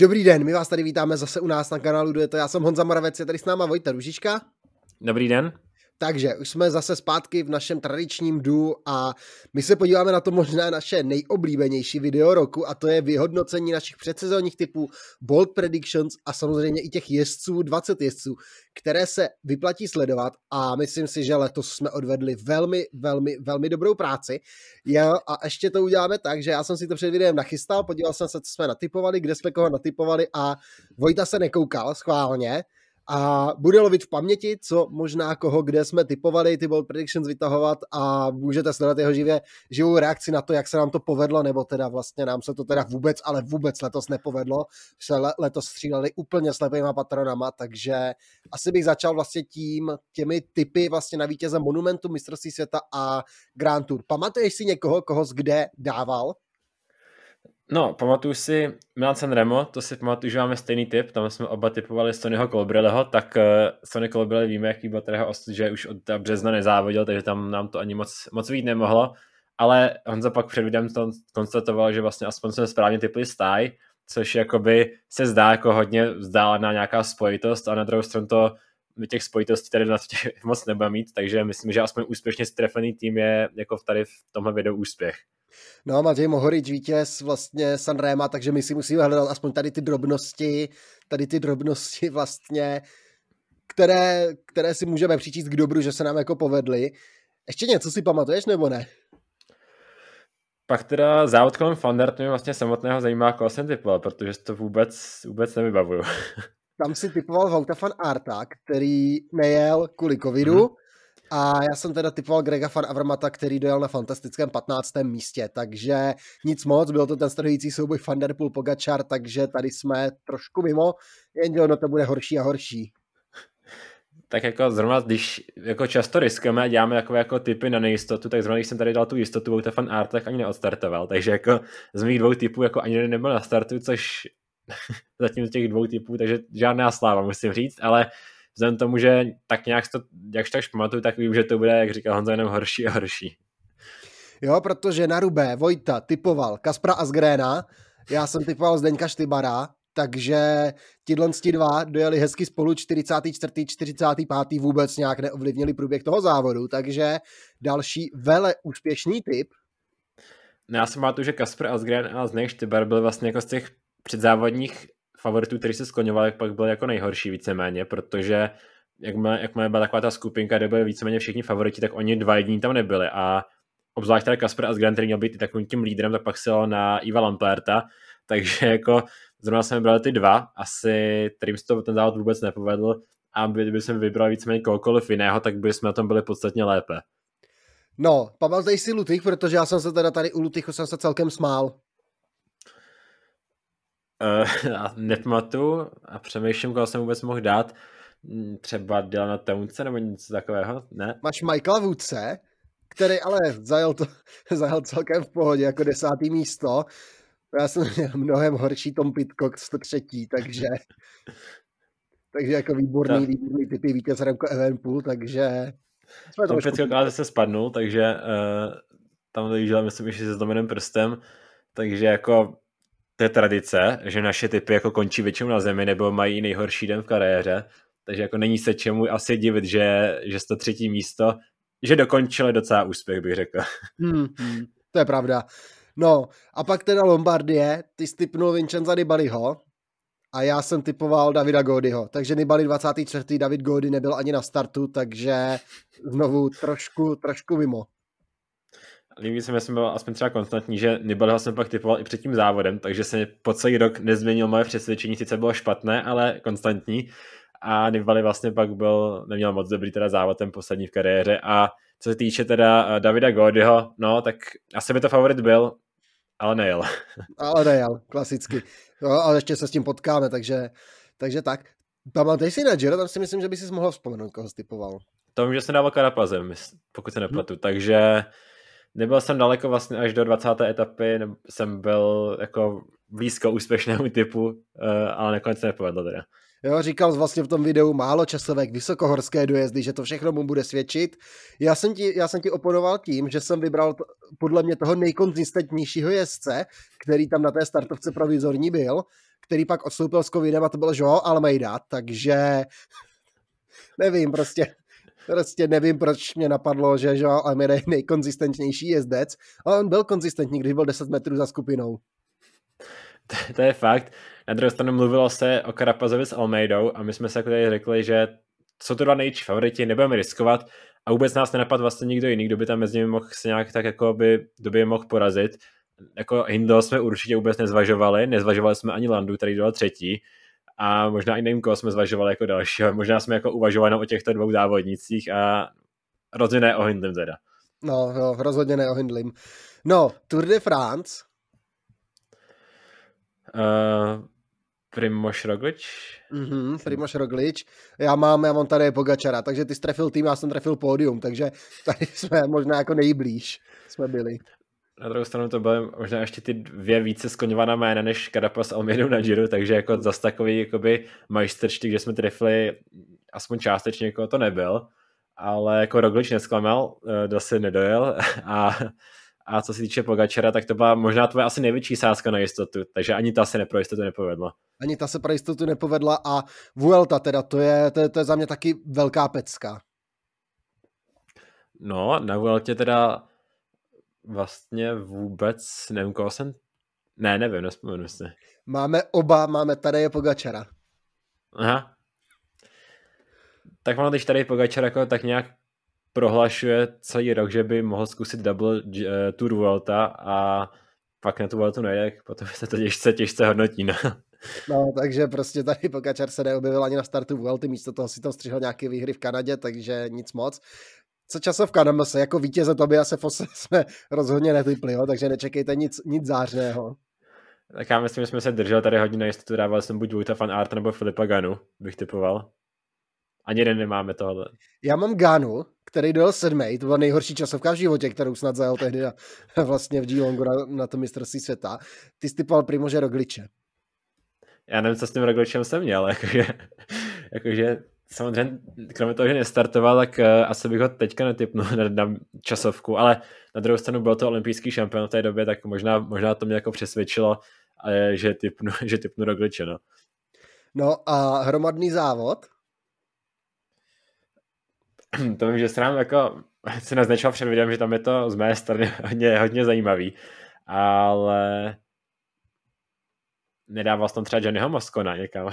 Dobrý den, my vás tady vítáme zase u nás na kanálu Dueto. Já jsem Honza Moravec, je tady s náma Vojta Ružička. Dobrý den. Takže už jsme zase zpátky v našem tradičním du a my se podíváme na to možná naše nejoblíbenější video roku a to je vyhodnocení našich předsezónních typů Bold Predictions a samozřejmě i těch jezdců, 20 jezdců, které se vyplatí sledovat a myslím si, že letos jsme odvedli velmi, velmi, velmi dobrou práci. Já, a ještě to uděláme tak, že já jsem si to před videem nachystal, podíval jsem se, co jsme natypovali, kde jsme koho natypovali a Vojta se nekoukal schválně, a bude lovit v paměti, co možná koho, kde jsme typovali ty bold predictions vytahovat a můžete sledovat jeho živě, živou reakci na to, jak se nám to povedlo, nebo teda vlastně nám se to teda vůbec, ale vůbec letos nepovedlo, se letos stříleli úplně slepýma patronama, takže asi bych začal vlastně tím, těmi typy vlastně na vítěze Monumentu, mistrovství světa a Grand Tour. Pamatuješ si někoho, koho z kde dával? No, pamatuju si Milan Sanremo, to si pamatuju, že máme stejný typ, tam jsme oba typovali Sonyho Colbrelleho, tak uh, Sony Colbrelli víme, jaký byl teda osud, že už od března nezávodil, takže tam nám to ani moc, moc vít nemohlo, ale Honza pak před videem to konstatoval, že vlastně aspoň jsme správně typli stáj, což jakoby se zdá jako hodně vzdálená nějaká spojitost a na druhou stranu to těch spojitostí tady na těch moc nebude mít, takže myslím, že aspoň úspěšně strefený tým je jako tady v tomhle videu úspěch. No, Matěj Mohorič vítěz vlastně Sanrema, takže my si musíme hledat aspoň tady ty drobnosti, tady ty drobnosti vlastně, které, které si můžeme přičíst k dobru, že se nám jako povedly. Ještě něco si pamatuješ nebo ne? Pak teda závod kolem Fandert mě vlastně samotného zajímá, koho jsem typoval, protože to vůbec, vůbec nevybavuju. Tam si typoval Vauta van Arta, který nejel kvůli covidu, mm-hmm. A já jsem teda typoval Grega van Avramata, který dojel na fantastickém 15. místě, takže nic moc, byl to ten strhující souboj Van Der Poel Pogačar, takže tady jsme trošku mimo, jenže ono to bude horší a horší. Tak jako zrovna, když jako často riskujeme a děláme takové jako typy na nejistotu, tak zrovna když jsem tady dal tu jistotu, Vouta fan Art, tak ani neodstartoval. Takže jako z mých dvou typů jako ani nebyl na startu, což zatím z těch dvou typů, takže žádná sláva musím říct, ale vzhledem tomu, že tak nějak to, jakž tak pamatuju, tak vím, že to bude, jak říkal Honza, jenom horší a horší. Jo, protože na Rubé Vojta typoval Kaspra Asgréna, já jsem typoval Zdeňka Štybara, takže tyhle dva dojeli hezky spolu 44. 45. vůbec nějak neovlivnili průběh toho závodu, takže další vele úspěšný typ. No já si pamatuju, že Kasper Asgren a Zdeněk Štybar byli vlastně jako z těch předzávodních favoritů, který se skloňoval, pak byl jako nejhorší víceméně, protože jak má, jak má byla taková ta skupinka, kde byly víceméně všichni favoriti, tak oni dva jediní tam nebyli a obzvlášť teda Kasper Asgren, který měl být i takovým tím lídrem, tak pak se na Iva Lamperta, takže jako zrovna jsme vybrali ty dva, asi kterým se to ten závod vůbec nepovedl a kdyby jsme vybrali víceméně kohokoliv jiného, tak by jsme na tom byli podstatně lépe. No, pamatuješ si Lutych, protože já jsem se teda tady u Lutychu jsem se celkem smál. Uh, nepamatuju a přemýšlím, koho jsem vůbec mohl dát. Hm, třeba Dylana Townce nebo něco takového, ne? Máš Michaela Woodse, který ale zajel, to, zajel celkem v pohodě jako desátý místo. Já jsem měl mnohem horší Tom Pitcock 103, takže takže jako výborný, Ta... výborný typy vítěz Remco Evenpool, takže Tom Pitcock ale se spadnul, takže uh, tam dojížděl, myslím, že se s Dominem Prstem, takže jako to je tradice, že naše typy jako končí většinou na zemi nebo mají nejhorší den v kariéře, takže jako není se čemu asi divit, že, že to třetí místo, že dokončili docela úspěch, bych řekl. Hmm, hmm, to je pravda. No a pak teda Lombardie, ty typnul Vincenza Nibaliho a já jsem typoval Davida Godyho, takže Nibali 24. David Gody nebyl ani na startu, takže znovu trošku, trošku mimo líbí se mi, jsem byl aspoň třeba konstantní, že Nibaliho jsem pak typoval i před tím závodem, takže se po celý rok nezměnil moje přesvědčení, sice bylo špatné, ale konstantní. A Nibali vlastně pak byl, neměl moc dobrý teda závod ten poslední v kariéře. A co se týče teda eh, Davida Godyho, no tak asi by to favorit byl, ale nejel. Ale nejel, klasicky. No, ale ještě se s tím potkáme, takže, takže tak. Pamatuješ si na Giro, tam si myslím, že by si mohl vzpomenout, koho typoval. To vím, že jsem dával Karapazem, pokud se nepletu, hmm. takže nebyl jsem daleko vlastně až do 20. etapy, jsem byl jako blízko úspěšnému typu, eh, ale nakonec se nepovedlo teda. Jo, říkal vlastně v tom videu málo časovek, vysokohorské dojezdy, že to všechno mu bude svědčit. Já jsem ti, já jsem ti oponoval tím, že jsem vybral to, podle mě toho nejkonzistentnějšího jezdce, který tam na té startovce provizorní byl, který pak odstoupil s covidem a to byl Joao Almeida, takže nevím, prostě Prostě nevím, proč mě napadlo, že Joao Almeida je nejkonzistentnější jezdec. A on byl konzistentní, když byl 10 metrů za skupinou. To, to je fakt. Na druhou stranu mluvilo se o Karapazovi s Almeidou a my jsme se jako tady řekli, že jsou to dva největší favoriti, nebudeme riskovat a vůbec nás nenapadl vlastně nikdo jiný, kdo by tam mezi nimi mohl se nějak tak jako by, kdo by je mohl porazit. Jako Hindo jsme určitě vůbec nezvažovali, nezvažovali jsme ani Landu, který byl třetí, a možná i nevím, koho jsme zvažovali jako dalšího. Možná jsme jako uvažovali o těchto dvou závodnicích a rozhodně ne o Hindlim teda. No, no, rozhodně ne o Hindlim. No, Tour de France. Uh, Primoš Roglič. Mhm, Primoš Roglič. Já mám, já mám tady Pogačara, takže ty strefil tým, já jsem trefil pódium, takže tady jsme možná jako nejblíž jsme byli. Na druhou stranu to byly možná ještě ty dvě více skloňovaná jména než Carapaz Almeidu na Giro, takže jako zas takový jakoby majstrčty, kde jsme trefili aspoň částečně, jako to nebyl, ale jako Roglič nesklamal, se eh, nedojel a, a co se týče Pogačera, tak to byla možná tvoje asi největší sázka na jistotu, takže ani ta se pro jistotu nepovedla. Ani ta se pro jistotu nepovedla a Vuelta teda, to je, to je, to je za mě taky velká pecka. No, na Vueltě teda vlastně vůbec nevím, koho jsem... Ne, nevím, nespomenu si. Máme oba, máme tady je Pogačara. Aha. Tak ono, když tady Pogačar jako tak nějak prohlašuje celý rok, že by mohl zkusit double uh, Tour Vuelta a pak na tu Vueltu nejde, potom se to těžce, těžce hodnotí. No. no, takže prostě tady Pogačar se neobjevil ani na startu Vuelty, místo toho si to střihl nějaké výhry v Kanadě, takže nic moc co časovka na se jako vítěze Tobiase Fosse jsme rozhodně netypli, jo, takže nečekejte nic, nic zářného. Tak já myslím, že jsme se drželi tady hodně na jistotu, dával jsem buď Vojta van Art nebo Filipa Ganu, bych typoval. Ani jeden nemáme tohle. Já mám Ganu, který dojel sedmý, to byla nejhorší časovka v životě, kterou snad zajel tehdy na, vlastně v Geelongu na, na to mistrovství světa. Ty jsi typoval Primože Rogliče. Já nevím, co s tím Rogličem jsem měl, jakože, jakože samozřejmě, kromě toho, že nestartoval, tak uh, asi bych ho teďka netypnul na, na časovku, ale na druhou stranu byl to olympijský šampion v té době, tak možná, možná to mě jako přesvědčilo, uh, že typnu, že typnu Rogliče, no. No a hromadný závod? to vím, že se nám jako se naznačoval před videem, že tam je to z mé strany hodně, hodně zajímavý, ale nedával jsem tam třeba Johnnyho Moskona někam.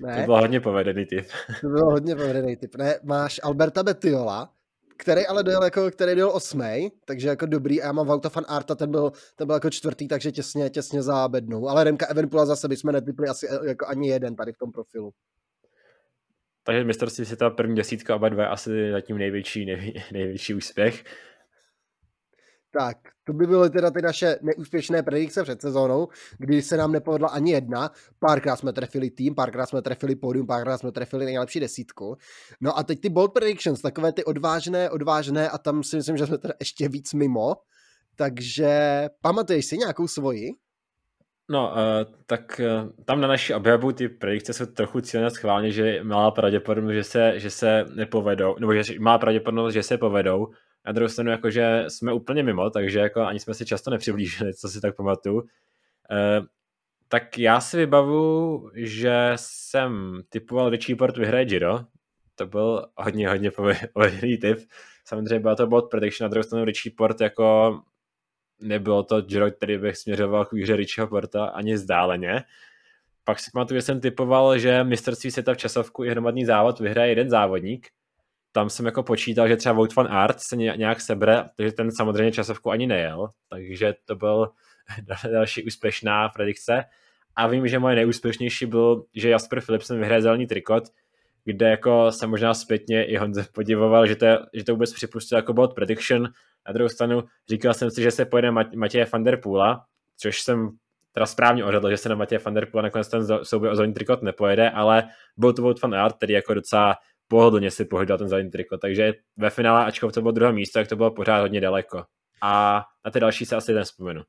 Ne. To byl hodně povedený typ. To byl hodně povedený typ. Ne, máš Alberta Betiola, který ale dojel jako, který dojel osmý, takže jako dobrý. A já mám Vauta fan Arta, ten byl, ten byl jako čtvrtý, takže těsně, těsně za bednou. Ale Remka Evenpula zase bychom netypli asi jako ani jeden tady v tom profilu. Takže mistrovství světa první desítka, oba dva asi zatím největší, nej, největší úspěch. Tak, to by byly teda ty naše neúspěšné predikce před sezónou, kdy se nám nepovedla ani jedna. Párkrát jsme trefili tým, párkrát jsme trefili pódium, párkrát jsme trefili nejlepší desítku. No a teď ty bold predictions, takové ty odvážné, odvážné a tam si myslím, že jsme teda ještě víc mimo. Takže pamatuješ si nějakou svoji? No, uh, tak uh, tam na naší objavu ty predikce jsou trochu cíleně schválně, že má pravděpodobnost, že se, že se nepovedou, nebo že má pravděpodobnost, že se povedou, na druhou stranu jakože jsme úplně mimo, takže jako ani jsme si často nepřiblížili, co si tak pamatuju. E, tak já si vybavu, že jsem typoval Richie Port vyhraje Giro, to byl hodně, hodně povedený typ. Samozřejmě byla to bod prediction, na druhou stranu Richie Port jako nebylo to Giro, který bych směřoval k výhře Richieho Porta ani zdáleně. Pak si pamatuju, že jsem typoval, že mistrovství světa v časovku i hromadný závod vyhraje jeden závodník, tam jsem jako počítal, že třeba Vote van Art se nějak sebere, takže ten samozřejmě časovku ani nejel, takže to byl další úspěšná predikce. A vím, že moje nejúspěšnější byl, že Jasper Philipsen vyhraje zelený trikot, kde jako se možná zpětně i Honze podivoval, že to, že to vůbec připustil jako bod prediction. Na druhou stranu říkal jsem si, že se pojede Matěje van der Poola, což jsem teda správně odhadl, že se na Matěje van der Poola nakonec ten souboj o zelený trikot nepojede, ale byl to Vote van Art, který jako docela pohodlně si pohlídal ten zelený triko, takže ve finále, ačkoliv to bylo druhé místo, tak to bylo pořád hodně daleko. A na ty další se asi ten vzpomenu.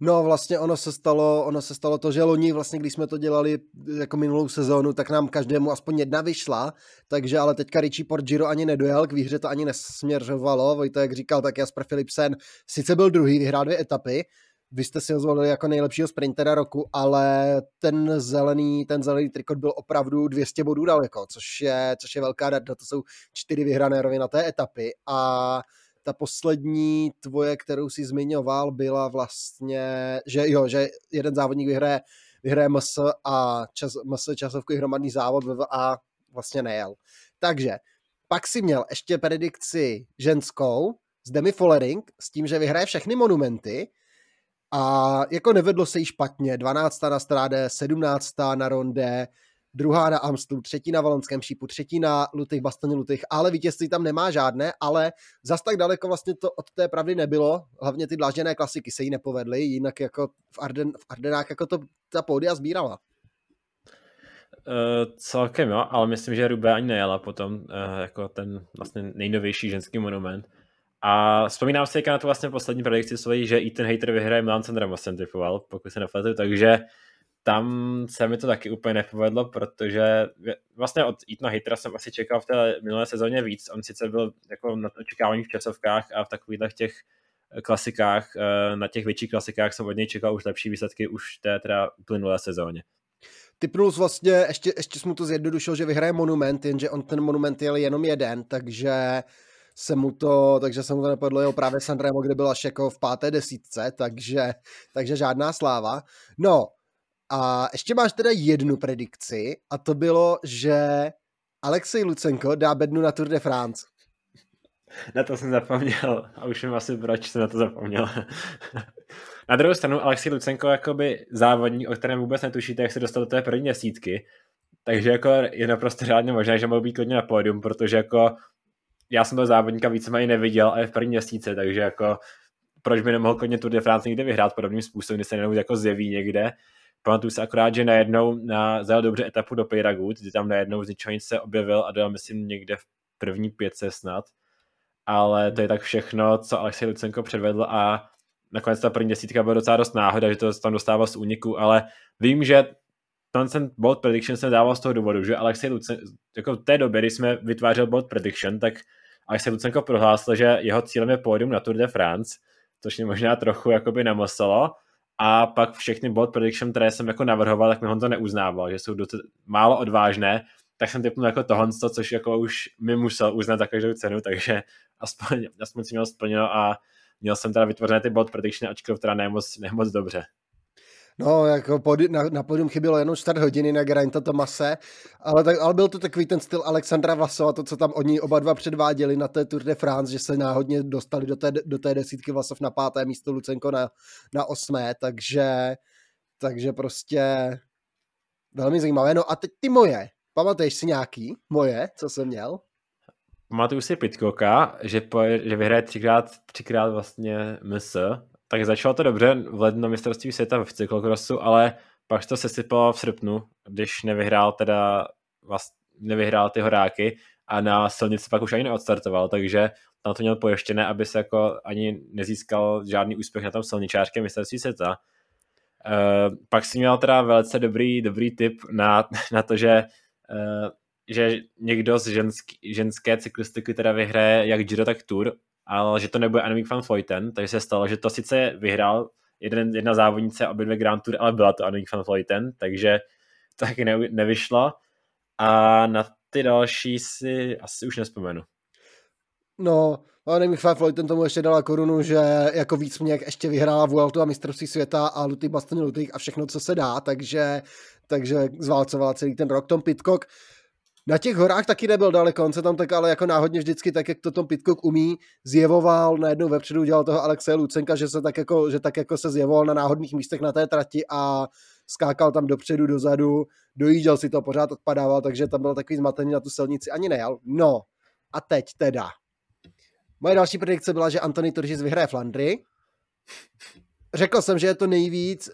No vlastně ono se stalo, ono se stalo to, že loni vlastně, když jsme to dělali jako minulou sezónu, tak nám každému aspoň jedna vyšla, takže ale teďka Richie Port Giro ani nedojel, k výhře to ani nesměřovalo, Vojto jak říkal, tak Jasper Philipsen sice byl druhý, vyhrál dvě etapy, vy jste si ho zvolili jako nejlepšího sprintera roku, ale ten zelený, ten zelený trikot byl opravdu 200 bodů daleko, což je, což je velká data, to jsou čtyři vyhrané rovy na té etapy a ta poslední tvoje, kterou si zmiňoval, byla vlastně, že jo, že jeden závodník vyhraje, vyhraje MS a čas, MS časovkový hromadný závod a vlastně nejel. Takže pak si měl ještě predikci ženskou s Demi Follering s tím, že vyhraje všechny monumenty a jako nevedlo se jí špatně. 12. na stráde, 17. na ronde, druhá na Amstlu, třetí na Valonském šípu, třetí na Lutych, Bastoně Lutych, ale vítězství tam nemá žádné, ale zas tak daleko vlastně to od té pravdy nebylo, hlavně ty dlažené klasiky se jí nepovedly, jinak jako v, Arden, v Ardenách jako to ta pódia sbírala. Uh, celkem jo, ale myslím, že Rubé ani nejela potom uh, jako ten vlastně nejnovější ženský monument. A vzpomínám si na tu vlastně poslední predikci svoji, že Ethan Hater vyhraje Milan Sanremo jsem typoval, pokud se nepletu, takže tam se mi to taky úplně nepovedlo, protože vlastně od Ethan Hatera jsem asi čekal v té minulé sezóně víc. On sice byl jako na očekávání v časovkách a v takových těch klasikách, eh, na těch větších klasikách jsem od něj čekal už lepší výsledky už té teda uplynulé sezóně. Typnul vlastně, ještě, ještě jsem mu to zjednodušil, že vyhraje monument, jenže on ten monument jel jenom jeden, takže se mu to, takže se mu to nepadlo jeho právě Sanremo, kde byl až jako v páté desítce, takže, takže žádná sláva. No a ještě máš teda jednu predikci a to bylo, že Alexej Lucenko dá bednu na Tour de France. Na to jsem zapomněl a už vím asi, proč jsem na to zapomněl. na druhou stranu Alexej Lucenko jakoby závodník, o kterém vůbec netušíte, jak se dostal do té první desítky, takže jako je naprosto řádně možné, že mohl být klidně na pódium, protože jako já jsem toho závodníka víceméně neviděl a je v první měsíce, takže jako proč by nemohl klidně Tour de France někde vyhrát podobným způsobem, kdy se jenom jako zjeví někde. Pamatuju se akorát, že najednou na, zajel dobře etapu do Peyragut, kdy tam najednou z ničeho nic se objevil a dojel, myslím, někde v první pětce snad. Ale to je tak všechno, co Alexej Lucenko předvedl a nakonec ta první desítka byla docela dost náhoda, že to tam dostával z úniku, ale vím, že ten bold prediction jsem dával z toho důvodu, že Alexej Lucen, jako v té době, kdy jsme vytvářeli bold prediction, tak Alexej Lucenko prohlásil, že jeho cílem je pódium na Tour de France, což mě možná trochu jakoby namosalo, a pak všechny bold prediction, které jsem jako navrhoval, tak mi on to neuznával, že jsou docela málo odvážné, tak jsem typnul jako tohle, což jako už mi musel uznat za každou cenu, takže aspoň, aspoň si měl splněno a měl jsem teda vytvořené ty bold prediction, ačkoliv teda nemoc, nemoc dobře. No, jako pod, na, na podium chybělo jenom čtvrt hodiny na Geraint'a Tomase, ale, tak, ale byl to takový ten styl Alexandra Vlasova, to, co tam oni oba dva předváděli na té Tour de France, že se náhodně dostali do té, do té desítky Vlasov na páté místo, Lucenko na, na osmé, takže, takže prostě velmi zajímavé. No a teď ty moje, pamatuješ si nějaký moje, co jsem měl? Pamatuju si Pitcocka, že, po, že vyhraje třikrát, třikrát vlastně MS tak začalo to dobře v lednu mistrovství světa v cyklokrosu, ale pak to sesypalo v srpnu, když nevyhrál teda vlastně nevyhrál ty horáky a na silnici pak už ani neodstartoval, takže tam to měl pojištěné, aby se jako ani nezískal žádný úspěch na tom silničářském mistrovství světa. Uh, pak si měl teda velice dobrý, dobrý tip na, na to, že, uh, že někdo z ženský, ženské cyklistiky teda vyhraje jak Giro, tak Tour ale že to nebude Annemiek van Vleuten, takže se stalo, že to sice vyhrál jeden, jedna závodnice obě dvě Grand Tour, ale byla to Annemiek van Vleuten, takže to taky ne, nevyšlo. A na ty další si asi už nespomenu. No, Annemiek van Vleuten tomu ještě dala korunu, že jako víc mě ještě vyhrála Vueltu a mistrovství světa a Luty Bastony Luty a všechno, co se dá, takže, takže zválcovala celý ten rok. Tom Pitcock na těch horách taky nebyl daleko, on se tam tak ale jako náhodně vždycky, tak jak to Tom Pitcock umí, zjevoval, najednou vepředu udělal toho Alexe Lucenka, že se tak jako, že tak jako se zjevoval na náhodných místech na té trati a skákal tam dopředu, dozadu, dojížděl si to, pořád odpadával, takže tam byl takový zmatený na tu silnici, ani nejel. No, a teď teda. Moje další predikce byla, že Antony Turgis vyhraje Flandry řekl jsem, že je to nejvíc,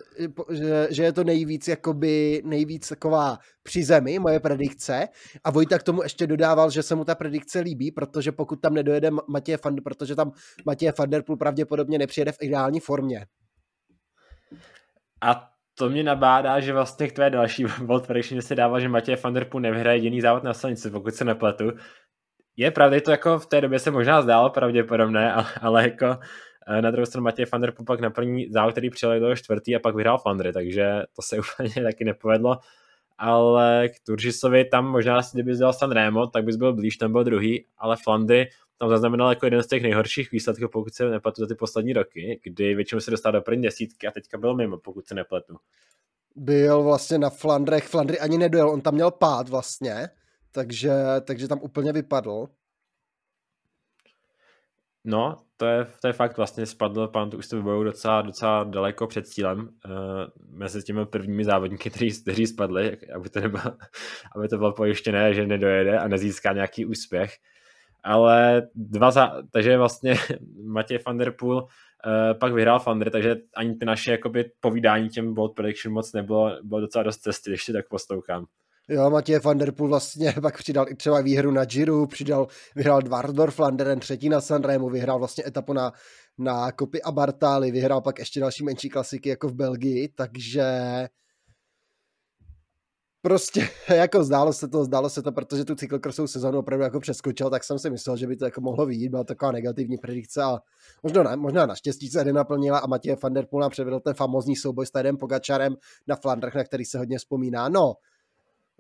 že, že je to nejvíc, jakoby nejvíc taková při zemi, moje predikce. A Vojta k tomu ještě dodával, že se mu ta predikce líbí, protože pokud tam nedojede Matěj Fander, protože tam Matěj Fanderpool pravděpodobně nepřijede v ideální formě. A to mě nabádá, že vlastně tvé další bold prediction se dává, že Matěj Fanderpool nevyhraje jediný závod na silnici, pokud se nepletu. Je pravda, to jako v té době se možná zdálo pravděpodobné, ale, ale jako Na druhou stranu Matěj van der Poel pak na první závod, který přijel do čtvrtý a pak vyhrál Flandry, takže to se úplně taky nepovedlo. Ale k Turžisovi tam možná, kdyby vzal San Remo, tak bys byl blíž, tam byl druhý, ale Flandry tam zaznamenal jako jeden z těch nejhorších výsledků, pokud se nepletu za ty poslední roky, kdy většinou se dostal do první desítky a teďka byl mimo, pokud se nepletu. Byl vlastně na Flandrech, Flandry ani nedojel, on tam měl pád vlastně, takže, takže tam úplně vypadl. No, to je, to je fakt, vlastně spadl pán tu už to vyboju docela, docela daleko před cílem uh, mezi těmi prvními závodníky, kteří, kteří spadli, aby to, nebylo, aby to bylo pojištěné, že nedojede a nezíská nějaký úspěch. Ale dva za, takže vlastně Matěj van der Poel uh, pak vyhrál Fandry, takže ani ty naše jakoby, povídání těm Bold Prediction moc nebylo, bylo docela dost cesty, když tak poslouchám. Jo, Matěj van der Poel vlastně pak přidal i třeba výhru na Giro, přidal, vyhrál Dvardor Flanderen, třetí na Sanremu, vyhrál vlastně etapu na, na Kopy a Bartály, vyhrál pak ještě další menší klasiky jako v Belgii, takže prostě jako zdálo se to, zdálo se to, protože tu cyklokrossovou sezónu opravdu jako přeskočil, tak jsem si myslel, že by to jako mohlo vyjít, byla taková negativní predikce a možná, ne, možná naštěstí se nenaplnila a Matěj van der Poel nám předvedl ten famózní souboj s Tadem Pogačarem na Flandrech, na který se hodně vzpomíná. No,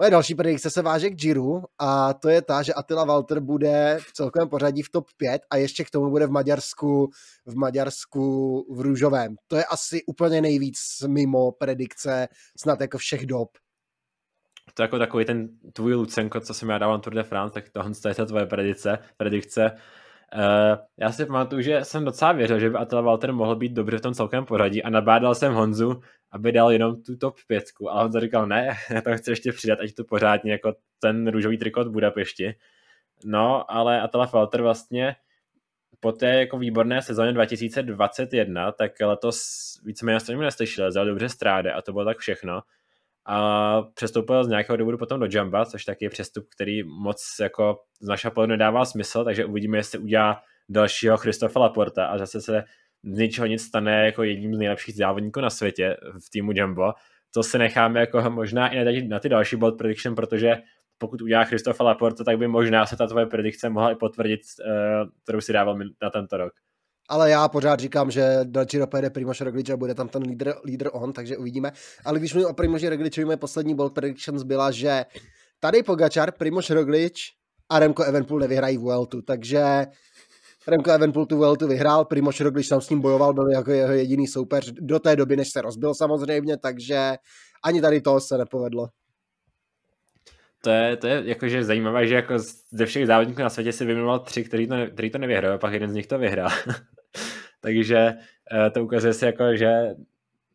Moje další predikce se váže k Giro a to je ta, že Attila Walter bude v celkovém pořadí v top 5 a ještě k tomu bude v Maďarsku v Maďarsku v růžovém. To je asi úplně nejvíc mimo predikce snad jako všech dob. To je jako takový ten tvůj Lucenko, co jsem já dával Tour de France, tak tohle je ta tvoje predikce. predikce. Uh, já si pamatuju, že jsem docela věřil, že by Attila Walter mohl být dobře v tom celkem pořadí a nabádal jsem Honzu, aby dal jenom tu top pětku, ale Honza říkal, ne, já to chci ještě přidat, ať to pořádně jako ten růžový trikot Budapešti. No, ale Attila Walter vlastně po té jako výborné sezóně 2021, tak letos víceméně jsem neslyšel, vzal dobře stráde a to bylo tak všechno. A přestoupil z nějakého důvodu potom do Jamba, což taky je přestup, který moc jako z našeho pohledu nedává smysl, takže uvidíme, jestli udělá dalšího Christofa Laporta a zase se z ničeho nic stane jako jedním z nejlepších závodníků na světě v týmu Jumbo. To se necháme jako možná i na, ty další bold prediction, protože pokud udělá Christofa Laporta, tak by možná se ta tvoje predikce mohla i potvrdit, uh, kterou si dával na tento rok. Ale já pořád říkám, že do Giro pojede Primož Roglič a bude tam ten lídr, lídr on, takže uvidíme. Ale když mluvím o Primoži Rogličovi, moje poslední bold predictions byla, že tady Pogačar, Primož Roglič a Remko Evenpool nevyhrají Vueltu, takže Remko Evenpool tu Vueltu vyhrál, Primož Roglič tam s ním bojoval, byl jako jeho jediný soupeř do té doby, než se rozbil samozřejmě, takže ani tady to se nepovedlo. To je, to je jakože zajímavé, že jako ze všech závodníků na světě si vyjmenoval tři, který to, který to nevyhrál, a pak jeden z nich to vyhrál. Takže eh, to ukazuje si jako, že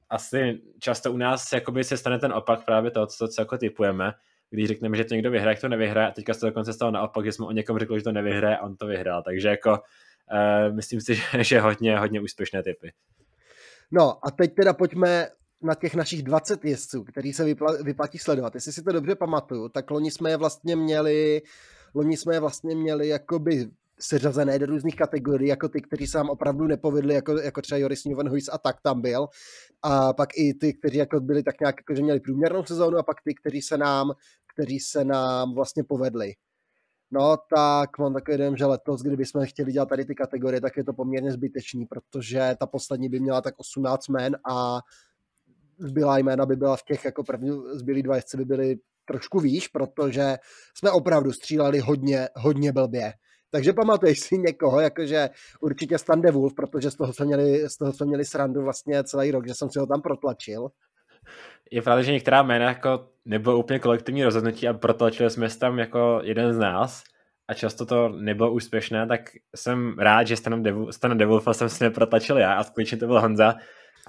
asi často u nás jakoby se stane ten opak právě toho, co, co jako typujeme, když řekneme, že to někdo vyhraje, to nevyhraje a teďka se to dokonce stalo naopak, že jsme o někom řekli, že to nevyhraje a on to vyhrál. Takže jako uh, myslím si, že, že hodně, hodně úspěšné typy. No a teď teda pojďme na těch našich 20 jezdců, který se vypla, vyplatí sledovat. Jestli si to dobře pamatuju, tak loni jsme je vlastně měli, loni jsme je vlastně měli jakoby seřazené do různých kategorií, jako ty, kteří se nám opravdu nepovedli, jako, jako třeba Joris Newman a tak tam byl. A pak i ty, kteří jako byli tak nějak, jako, že měli průměrnou sezónu a pak ty, kteří se nám, kteří se nám vlastně povedli. No tak mám takový dojem, že letos, kdybychom chtěli dělat tady ty kategorie, tak je to poměrně zbytečný, protože ta poslední by měla tak 18 men a zbylá jména by byla v těch jako první, zbylí dva jezdci by byly trošku výš, protože jsme opravdu stříleli hodně, hodně blbě. Takže pamatuješ si někoho, jakože určitě Stan De Wolf, protože z toho jsme měli, z toho jsme měli srandu vlastně celý rok, že jsem si ho tam protlačil. Je pravda, že některá jména jako nebylo úplně kolektivní rozhodnutí a protlačili jsme se tam jako jeden z nás a často to nebylo úspěšné, tak jsem rád, že Stana Devulfa jsem si neprotlačil já a skutečně to byl Honza.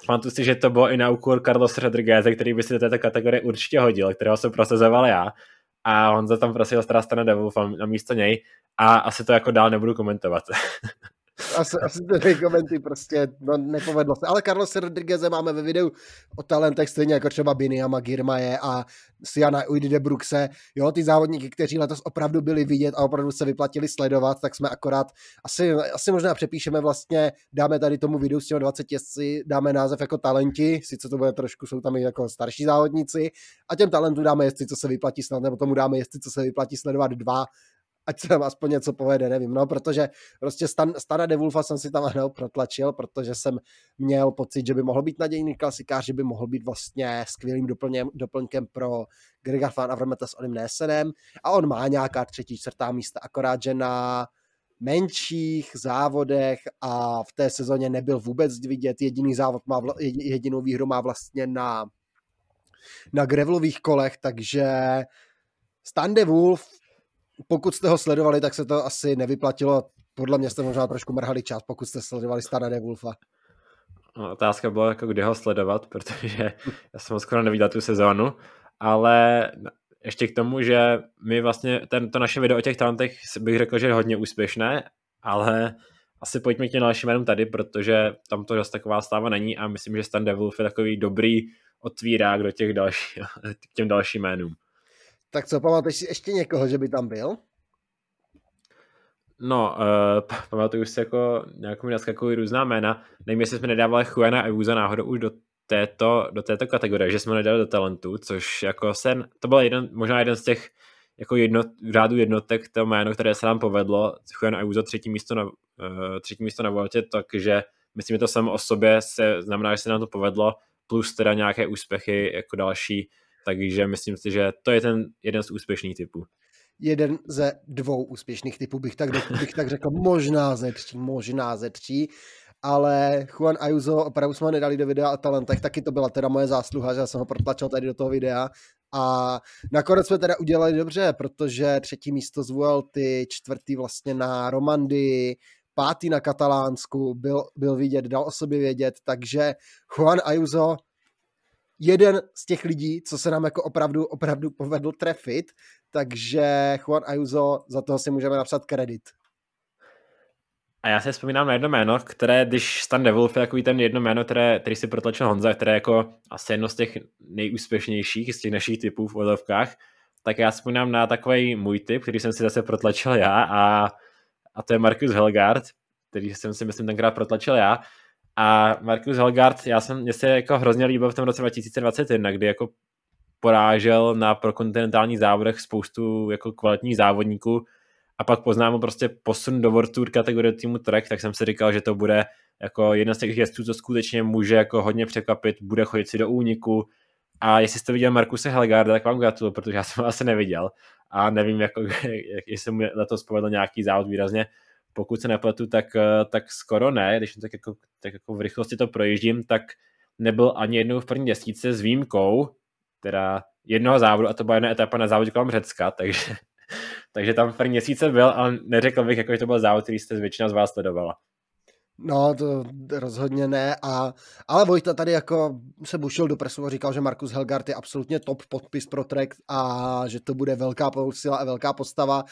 Pamatuju si, že to bylo i na úkor Carlos Rodriguez, který by si do této kategorie určitě hodil, kterého jsem prosazoval já. A Honza tam prosil Stana Devulfa na místo něj a asi to jako dál nebudu komentovat. asi, asi ty komenty prostě no, nepovedlo se. Ale Carlos Rodriguez máme ve videu o talentech stejně jako třeba Biniama Girmaje a Siana Uidi de Bruxe. Jo, ty závodníky, kteří letos opravdu byli vidět a opravdu se vyplatili sledovat, tak jsme akorát asi, asi možná přepíšeme vlastně, dáme tady tomu videu s těmi 20 jezdci, dáme název jako talenti, sice to bude trošku, jsou tam i jako starší závodníci a těm talentům dáme jezdci, co se vyplatí snad, nebo tomu dáme jezdci, co se vyplatí sledovat dva ať se nám aspoň něco povede, nevím, no, protože prostě Stan, Stana de Wolfa jsem si tam ano, protlačil, protože jsem měl pocit, že by mohl být nadějný klasikář, že by mohl být vlastně skvělým doplněm, doplňkem pro Grega Fan Avrameta s Olim Nesenem a on má nějaká třetí, čtvrtá místa, akorát, že na menších závodech a v té sezóně nebyl vůbec vidět. Jediný závod má, jedinou výhru má vlastně na, na gravelových kolech, takže Stande Wolf, pokud jste ho sledovali, tak se to asi nevyplatilo. Podle mě jste možná trošku mrhali čas, pokud jste sledovali Stande Wolfa. No, otázka byla, jako kde ho sledovat, protože já jsem ho skoro neviděl tu sezónu, ale ještě k tomu, že my vlastně ten, to naše video o těch talentech bych řekl, že je hodně úspěšné, ale asi pojďme k těm dalším jménům tady, protože tam to zase taková stáva není a myslím, že Stan Devil je takový dobrý otvírák do těch další, k těm dalším jménům. Tak co, pamatuješ si ještě někoho, že by tam byl? No, uh, pamatuju si jako nějakou mi naskakují různá jména. Nevím, jestli jsme nedávali Juana Euza náhodou už do této, do této kategorie, že jsme nedali do talentu, což jako sen, to byl jeden, možná jeden z těch jako jedno, v řádu jednotek to jméno, které se nám povedlo, Juan Ayuso třetí místo na, uh, třetí místo na Vueltě, takže myslím, že to samo o sobě se, znamená, že se nám to povedlo, plus teda nějaké úspěchy jako další, takže myslím si, že to je ten jeden z úspěšných typů. Jeden ze dvou úspěšných typů bych tak, bych tak řekl, možná ze tří, možná ze tří ale Juan Ayuso opravdu jsme nedali do videa o talentech, taky to byla teda moje zásluha, že jsem ho protlačil tady do toho videa a nakonec jsme teda udělali dobře, protože třetí místo z ty čtvrtý vlastně na Romandii, pátý na Katalánsku, byl, byl vidět, dal o sobě vědět, takže Juan Ayuso jeden z těch lidí, co se nám jako opravdu, opravdu povedl trefit, takže Juan Ayuso, za toho si můžeme napsat kredit. A já si vzpomínám na jedno jméno, které, když Stan Devil je takový ten jedno jméno, které, který si protlačil Honza, které jako asi jedno z těch nejúspěšnějších z těch našich typů v odovkách, tak já vzpomínám na takový můj typ, který jsem si zase protlačil já a, a to je Marcus Helgard, který jsem si myslím tenkrát protlačil já. A Marcus Helgard, já jsem, mě se jako hrozně líbil v tom roce 2021, kdy jako porážel na prokontinentální závodech spoustu jako kvalitních závodníků, a pak poznám prostě posun do World Tour kategorie týmu Trek, tak jsem si říkal, že to bude jako jedna z těch jezdců, co skutečně může jako hodně překvapit, bude chodit si do úniku. A jestli jste viděl Markuse Helgarda, tak vám gratuluju, protože já jsem ho asi neviděl. A nevím, jako, jestli mu letos povedl nějaký závod výrazně. Pokud se nepletu, tak, tak skoro ne, když tak jako, tak jako v rychlosti to projíždím, tak nebyl ani jednou v první desítce s výjimkou, teda jednoho závodu a to byla jedna etapa na závodě kolem Řecka, takže takže tam první měsíce byl, ale neřekl bych, jako, že to byl závod, který jste většina z vás sledovala. No, to rozhodně ne, a, ale Vojta tady jako se bušil do presu a říkal, že Markus Helgard je absolutně top podpis pro Trek a že to bude velká posila a velká postava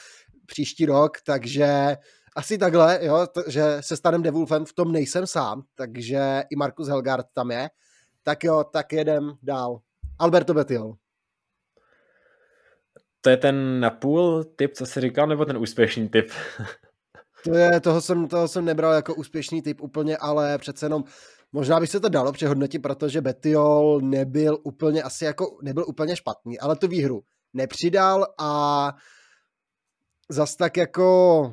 příští rok, takže asi takhle, jo, to, že se stanem Devulfem v tom nejsem sám, takže i Markus Helgard tam je. Tak jo, tak jedem dál. Alberto Bettiol to je ten napůl typ, co jsi říkal, nebo ten úspěšný typ? to je, toho jsem, toho jsem nebral jako úspěšný typ úplně, ale přece jenom možná by se to dalo přehodnotit, protože Betiol nebyl úplně asi jako, nebyl úplně špatný, ale tu výhru nepřidal a zas tak jako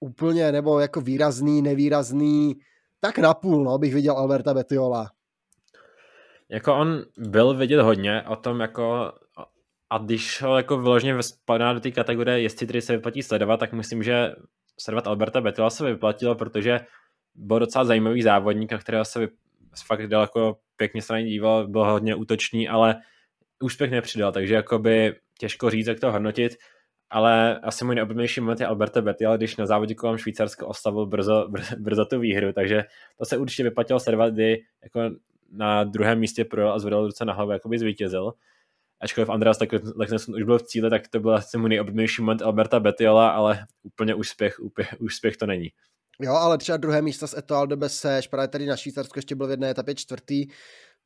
úplně, nebo jako výrazný, nevýrazný, tak napůl, no, bych viděl Alberta Betiola. Jako on byl vidět hodně o tom, jako a když ho jako vyloženě spadá do té kategorie, jestli tedy se vyplatí sledovat, tak myslím, že sledovat Alberta Betila se vyplatilo, protože byl docela zajímavý závodník, na kterého se fakt daleko pěkně se díval, byl hodně útočný, ale úspěch nepřidal, takže jakoby těžko říct, jak to hodnotit, ale asi můj neoblíbenější moment je Alberta Betty, když na závodě kolem Švýcarska ostavil brzo, brzo, brzo tu výhru, takže to se určitě vyplatilo sledovat, kdy jako na druhém místě projel a zvedal ruce na hlavu, jakoby zvítězil ačkoliv Andreas tak, už byl v cíle, tak to byl asi můj nejoblíbenější moment Alberta Betiola, ale úplně úspěch, úspěch, úspěch to není. Jo, ale třeba druhé místo z Etoile de Bessège, právě tady na Švýcarsku ještě byl v jedné etapě čtvrtý,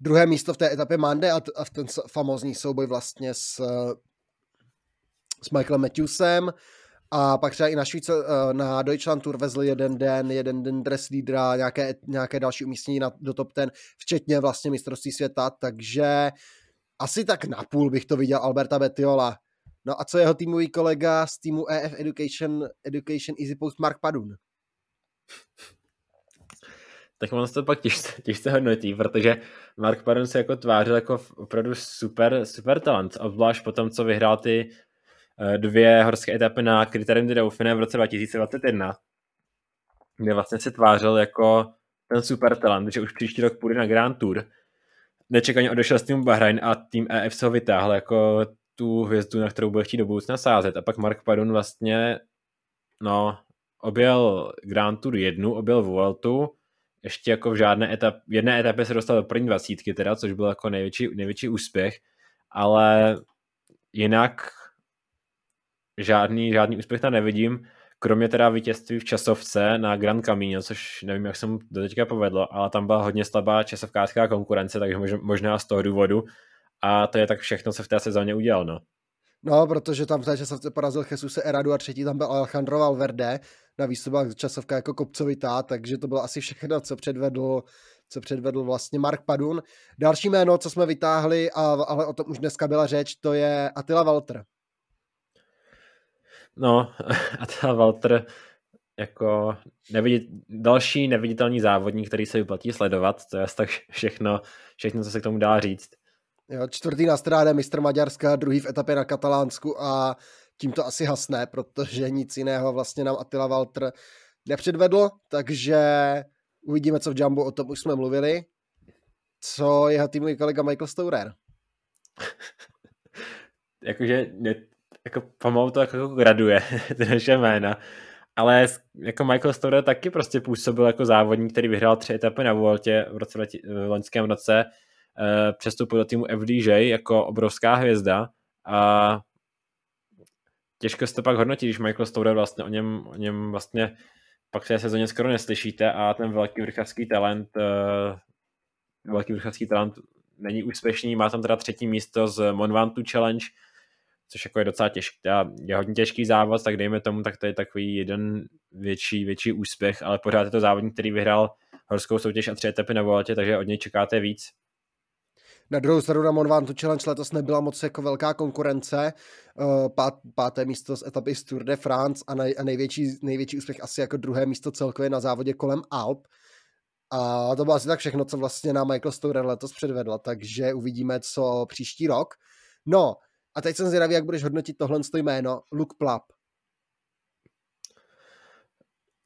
druhé místo v té etapě Mande a, a v ten famózní souboj vlastně s, s Michaelem Matthewsem a pak třeba i na Švýce, na Deutschland Tour vezli jeden den, jeden den dress leadera, nějaké, nějaké další umístění na, do top ten, včetně vlastně mistrovství světa, takže asi tak napůl bych to viděl Alberta Betiola. No a co jeho týmový kolega z týmu EF Education, Education Easy Post Mark Padun? tak on se to pak těžce, těžce hodnotí, protože Mark Padun se jako tvářil jako opravdu super, super talent, obzvlášť po tom, co vyhrál ty eh, dvě horské etapy na Criterium de Dauphine v roce 2021, kde vlastně se tvářil jako ten super talent, že už příští rok půjde na Grand Tour. Nečekaně odešel s týmu Bahrain a tým EF se ho vytáhl jako tu hvězdu, na kterou bude chtít do budoucna sázet. A pak Mark Padun vlastně no, objel Grand Tour jednu, objel Vueltu, ještě jako v žádné etap, v jedné etapě se dostal do první dvacítky teda, což byl jako největší, největší úspěch, ale jinak žádný, žádný úspěch tam nevidím, kromě teda vítězství v časovce na Grand Camino, což nevím, jak se mu do teďka povedlo, ale tam byla hodně slabá časovkářská konkurence, takže možná z toho důvodu a to je tak všechno, co v té sezóně udělal, no. No, protože tam v té časovce porazil Jesus Eradu a třetí tam byl Alejandro Valverde, na výstupách časovka jako kopcovitá, takže to bylo asi všechno, co předvedl co předvedl vlastně Mark Padun. Další jméno, co jsme vytáhli, a, ale o tom už dneska byla řeč, to je Attila Walter. No, Attila Walter jako nevidit, další neviditelný závodník, který se vyplatí sledovat, to je tak všechno, všechno, co se k tomu dá říct. Jo, čtvrtý na stráde mistr Maďarska, druhý v etapě na Katalánsku a tím to asi hasne, protože nic jiného vlastně nám Attila Walter nepředvedl, takže uvidíme, co v Jumbo, o tom už jsme mluvili. Co jeho týmový kolega Michael Stourer? Jakože ne, jako pomalu to jako graduje, ty naše jména. Ale jako Michael Stourer taky prostě působil jako závodník, který vyhrál tři etapy na Vueltě v, roce, v loňském roce, eh, přestoupil do týmu FDJ jako obrovská hvězda a těžko se to pak hodnotí, když Michael Stouder vlastně o něm, o něm vlastně pak v té sezóně skoro neslyšíte a ten velký vrchařský talent uh, velký vrchařský talent není úspěšný, má tam teda třetí místo z Monvantu Challenge, což jako je docela těžký, je hodně těžký závod, tak dejme tomu, tak to je takový jeden větší, větší úspěch, ale pořád je to závodník, který vyhrál horskou soutěž a tři etapy na Vueltě, takže od něj čekáte víc. Na druhou stranu na Monvantu Challenge letos nebyla moc jako velká konkurence. Eh, pát, páté místo z etapy z Tour de France a, nej, a největší, největší úspěch asi jako druhé místo celkově na závodě kolem Alp. A to bylo asi tak všechno, co vlastně na Michael Stourer letos předvedla, takže uvidíme, co příští rok. No, a teď jsem zvědavý, jak budeš hodnotit tohle jméno, Luke Plap.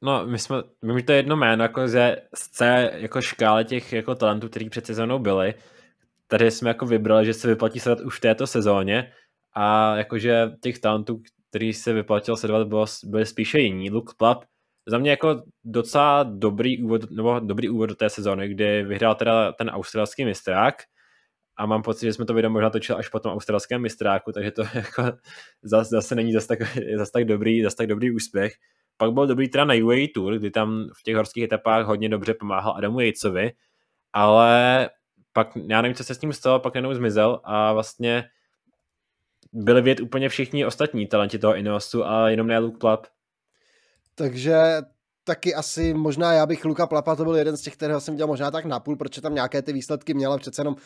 No, my jsme, my to je jedno jméno, jako ze z C, jako škále těch jako talentů, který před sezónou byli, tady jsme jako vybrali, že se vyplatí sledovat už v této sezóně a jakože těch talentů, který se vyplatil sledovat, bylo, byly spíše jiní. Luke Plap za mě jako docela dobrý úvod, nebo dobrý úvod do té sezóny, kdy vyhrál teda ten australský mistrák a mám pocit, že jsme to video možná točili až po tom australském mistráku, takže to jako zase, zase není zase tak, zase tak dobrý, zase tak dobrý úspěch. Pak byl dobrý teda na UAE Tour, kdy tam v těch horských etapách hodně dobře pomáhal Adamu Yatesovi, ale pak já nevím, co se s tím stalo, pak jenom zmizel a vlastně byli vědět úplně všichni ostatní talenti toho Ineosu a jenom ne Luke Plap. Takže taky asi možná já bych Luka Plapa, to byl jeden z těch, kterého jsem dělal možná tak napůl, protože tam nějaké ty výsledky měla přece jenom,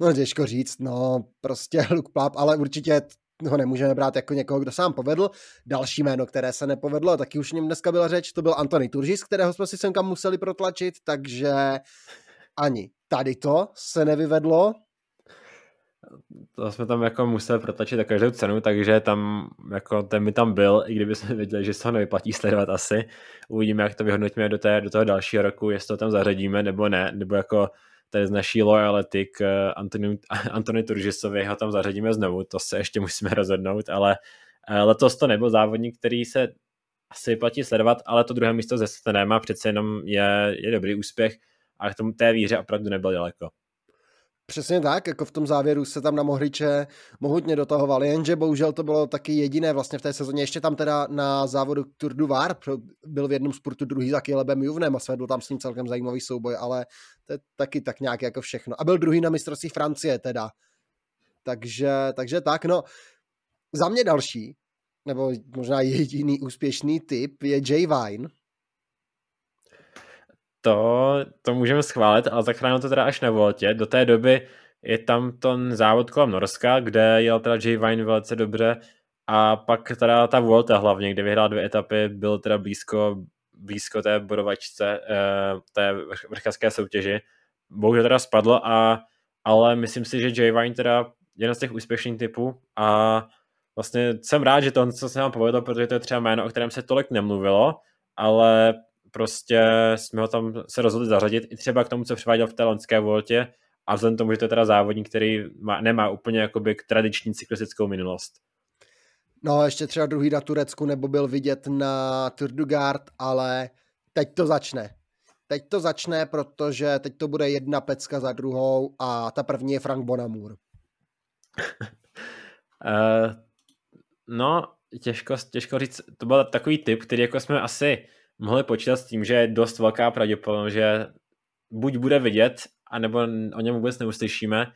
no těžko říct, no prostě Luke Plap, ale určitě ho nemůžeme brát jako někoho, kdo sám povedl. Další jméno, které se nepovedlo, taky už o něm dneska byla řeč, to byl Antony Turžis, kterého jsme si semka museli protlačit, takže ani tady to se nevyvedlo. To jsme tam jako museli protlačit za každou cenu, takže tam jako ten mi tam byl, i kdyby jsme věděli, že se ho nevyplatí sledovat asi. Uvidíme, jak to vyhodnotíme do, té, do toho dalšího roku, jestli to tam zařadíme nebo ne, nebo jako tady z naší loyalty k eh, Antony, Antony Turžisovi ho tam zařadíme znovu, to se ještě musíme rozhodnout, ale eh, letos to nebyl závodník, který se asi vyplatí sledovat, ale to druhé místo ze Stenem a přece jenom je, je dobrý úspěch a k tomu té víře opravdu nebyl daleko. Přesně tak, jako v tom závěru se tam na Mohriče mohutně dotahoval, jenže bohužel to bylo taky jediné vlastně v té sezóně. Ještě tam teda na závodu Tour du Var byl v jednom sportu druhý za Kilebem Juvnem a svedl tam s ním celkem zajímavý souboj, ale to je taky tak nějak jako všechno. A byl druhý na mistrovství Francie teda. Takže, takže tak, no. Za mě další, nebo možná jediný úspěšný typ je Jay Vine, to, to můžeme schválit, ale zachránil to teda až na Voltě. Do té doby je tam ten závod kolem Norska, kde jel teda Jay Vine velice dobře a pak teda ta Vuelta hlavně, kde vyhrál dvě etapy, byl teda blízko, blízko té bodovačce, eh, té vrchářské soutěži. Bohužel teda spadlo, a, ale myslím si, že Jay Vine teda jeden z těch úspěšných typů a vlastně jsem rád, že to, co se nám povedlo, protože to je třeba jméno, o kterém se tolik nemluvilo, ale prostě jsme ho tam se rozhodli zařadit i třeba k tomu, co přiváděl v té loňské voltě a vzhledem tomu, že to je teda závodník, který má, nemá úplně jakoby k tradiční cyklistickou minulost. No, ještě třeba druhý na Turecku, nebo byl vidět na Tour du Gard, ale teď to začne. Teď to začne, protože teď to bude jedna pecka za druhou a ta první je Frank Bonamur. uh, no, těžko, těžko říct, to byl takový typ, který jako jsme asi mohli počítat s tím, že je dost velká pravděpodobnost, že buď bude vidět, anebo o něm vůbec neuslyšíme,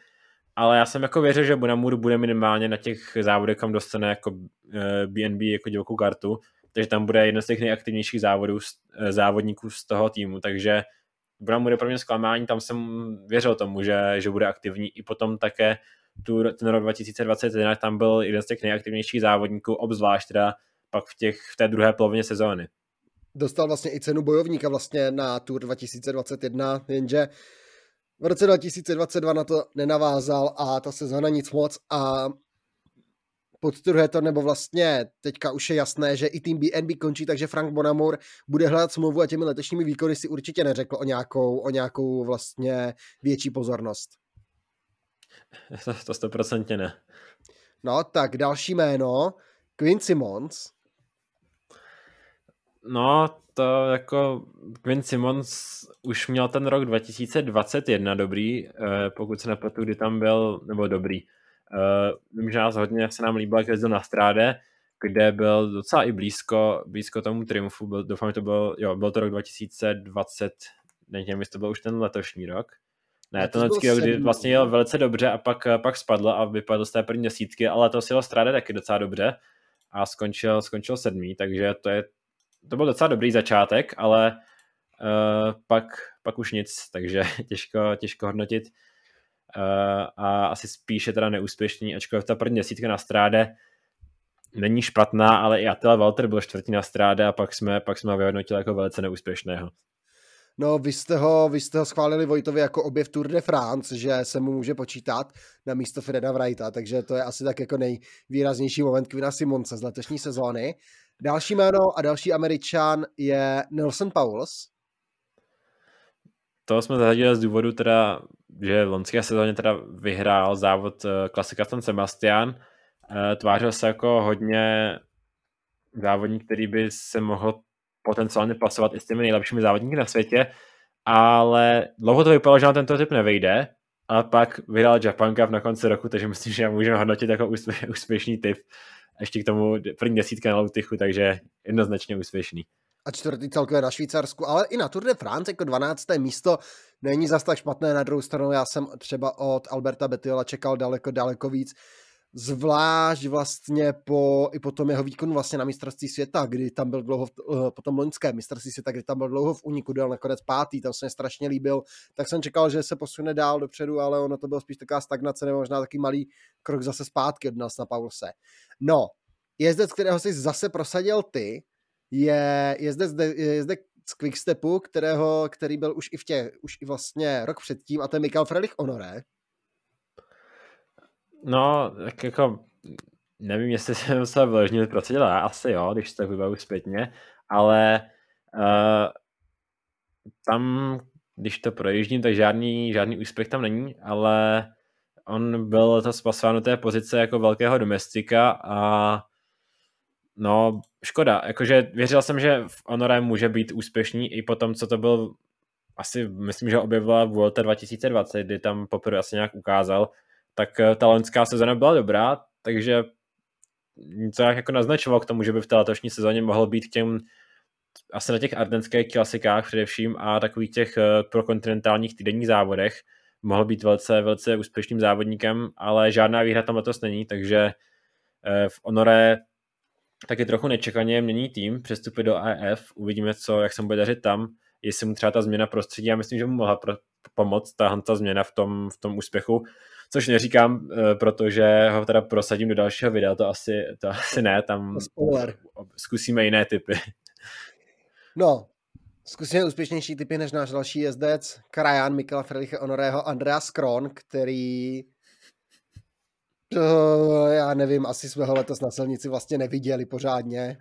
ale já jsem jako věřil, že Bonamur bude minimálně na těch závodech, kam dostane jako BNB eh, jako divokou kartu, takže tam bude jeden z těch nejaktivnějších závodů, eh, závodníků z toho týmu, takže Bonamur je pro mě zklamání, tam jsem věřil tomu, že, že bude aktivní. I potom také tu, ten rok 2021 tam byl jeden z těch nejaktivnějších závodníků, obzvlášť teda pak v, těch, v té druhé polovině sezóny. Dostal vlastně i cenu bojovníka vlastně na Tour 2021, jenže v roce 2022 na to nenavázal a ta sezóna nic moc a podtrhuje to, nebo vlastně teďka už je jasné, že i tým BNB končí, takže Frank Bonamur bude hledat smlouvu a těmi letečními výkony si určitě neřekl o nějakou, o nějakou vlastně větší pozornost. To stoprocentně ne. No, tak další jméno, Quinn Simmons. No, to jako Quinn Simmons už měl ten rok 2021 dobrý, eh, pokud se nepletu, kdy tam byl, nebo dobrý. Eh, vím, že nás hodně se nám líbilo, jak jezdil na stráde, kde byl docela i blízko, blízko tomu triumfu, byl, doufám, že to byl, jo, byl to rok 2020, nevím, jestli to byl už ten letošní rok. Ne, ten loňský rok, kdy vlastně jel velice dobře a pak, pak spadl a vypadl z té první desítky, ale to si jel stráde taky docela dobře a skončil, skončil sedmý, takže to je to byl docela dobrý začátek, ale uh, pak, pak už nic, takže těžko, těžko hodnotit. Uh, a asi spíše teda neúspěšný, ačkoliv ta první desítka na stráde není špatná, ale i Attila Walter byl čtvrtý na stráde a pak jsme, pak jsme ho vyhodnotili jako velice neúspěšného. No, vy jste, ho, vy jste ho schválili Vojtovi jako objev Tour de France, že se mu může počítat na místo Freda Wrighta, takže to je asi tak jako nejvýraznější moment Kvina Simonce z letošní sezóny. Další jméno a další američan je Nelson Pauls. To jsme zařadili z důvodu teda, že v loňské sezóně teda vyhrál závod eh, klasika San Sebastian. Eh, tvářil se jako hodně závodník, který by se mohl potenciálně pasovat i s těmi nejlepšími závodníky na světě, ale dlouho to vypadalo, že na tento typ nevejde, a pak vyhrál Japan Cup na konci roku, takže myslím, že můžeme hodnotit jako úspěšný typ ještě k tomu první desítka na Lutychu, takže jednoznačně úspěšný. A čtvrtý celkově na Švýcarsku, ale i na Tour de France jako 12. místo není zas tak špatné. Na druhou stranu já jsem třeba od Alberta Betiola čekal daleko, daleko víc. Zvlášť vlastně po, i po tom jeho výkonu vlastně na mistrovství světa, kdy tam byl dlouho, v, eh, po tom loňském mistrovství světa, kdy tam byl dlouho v úniku, dal nakonec pátý, tam se mě strašně líbil, tak jsem čekal, že se posune dál dopředu, ale ono to bylo spíš taková stagnace, nebo možná taky malý krok zase zpátky od nás na Paulse. No, jezdec, kterého jsi zase prosadil ty, je jezdec, jezdec z Quickstepu, kterého, který byl už i v tě, už i vlastně rok předtím, a to je Mikael Frelich Honoré. No, tak jako nevím, jestli jsem se vyloženě prosadil, asi jo, když se tak vybavu zpětně, ale uh, tam, když to projíždím, tak žádný, žádný úspěch tam není, ale on byl to spasován do té pozice jako velkého domestika a no, škoda, jakože věřil jsem, že v Honoré může být úspěšný i po tom, co to byl asi, myslím, že objevila Vuelta 2020, kdy tam poprvé asi nějak ukázal, tak eh, ta loňská sezona byla dobrá, takže něco jako naznačoval k tomu, že by v té letošní sezóně mohl být k těm asi na těch ardenských klasikách především a takových těch eh, prokontinentálních týdenních závodech mohl být velice, velice úspěšným závodníkem, ale žádná výhra tam letos není, takže eh, v Honoré taky trochu nečekaně mění tým, přestupy do AF, uvidíme, co, jak se mu bude dařit tam, jestli mu třeba ta změna prostředí, já myslím, že mu mohla pro, pomoct ta, ta změna v tom, v tom úspěchu. Což neříkám, eh, protože ho teda prosadím do dalšího videa, to asi, to asi ne, tam Spoiler. zkusíme jiné typy. No, zkusíme úspěšnější typy než náš další jezdec, Karajan, Mikela Freliche Honorého, Andreas Kron, který to, já nevím, asi jsme ho letos na silnici vlastně neviděli pořádně.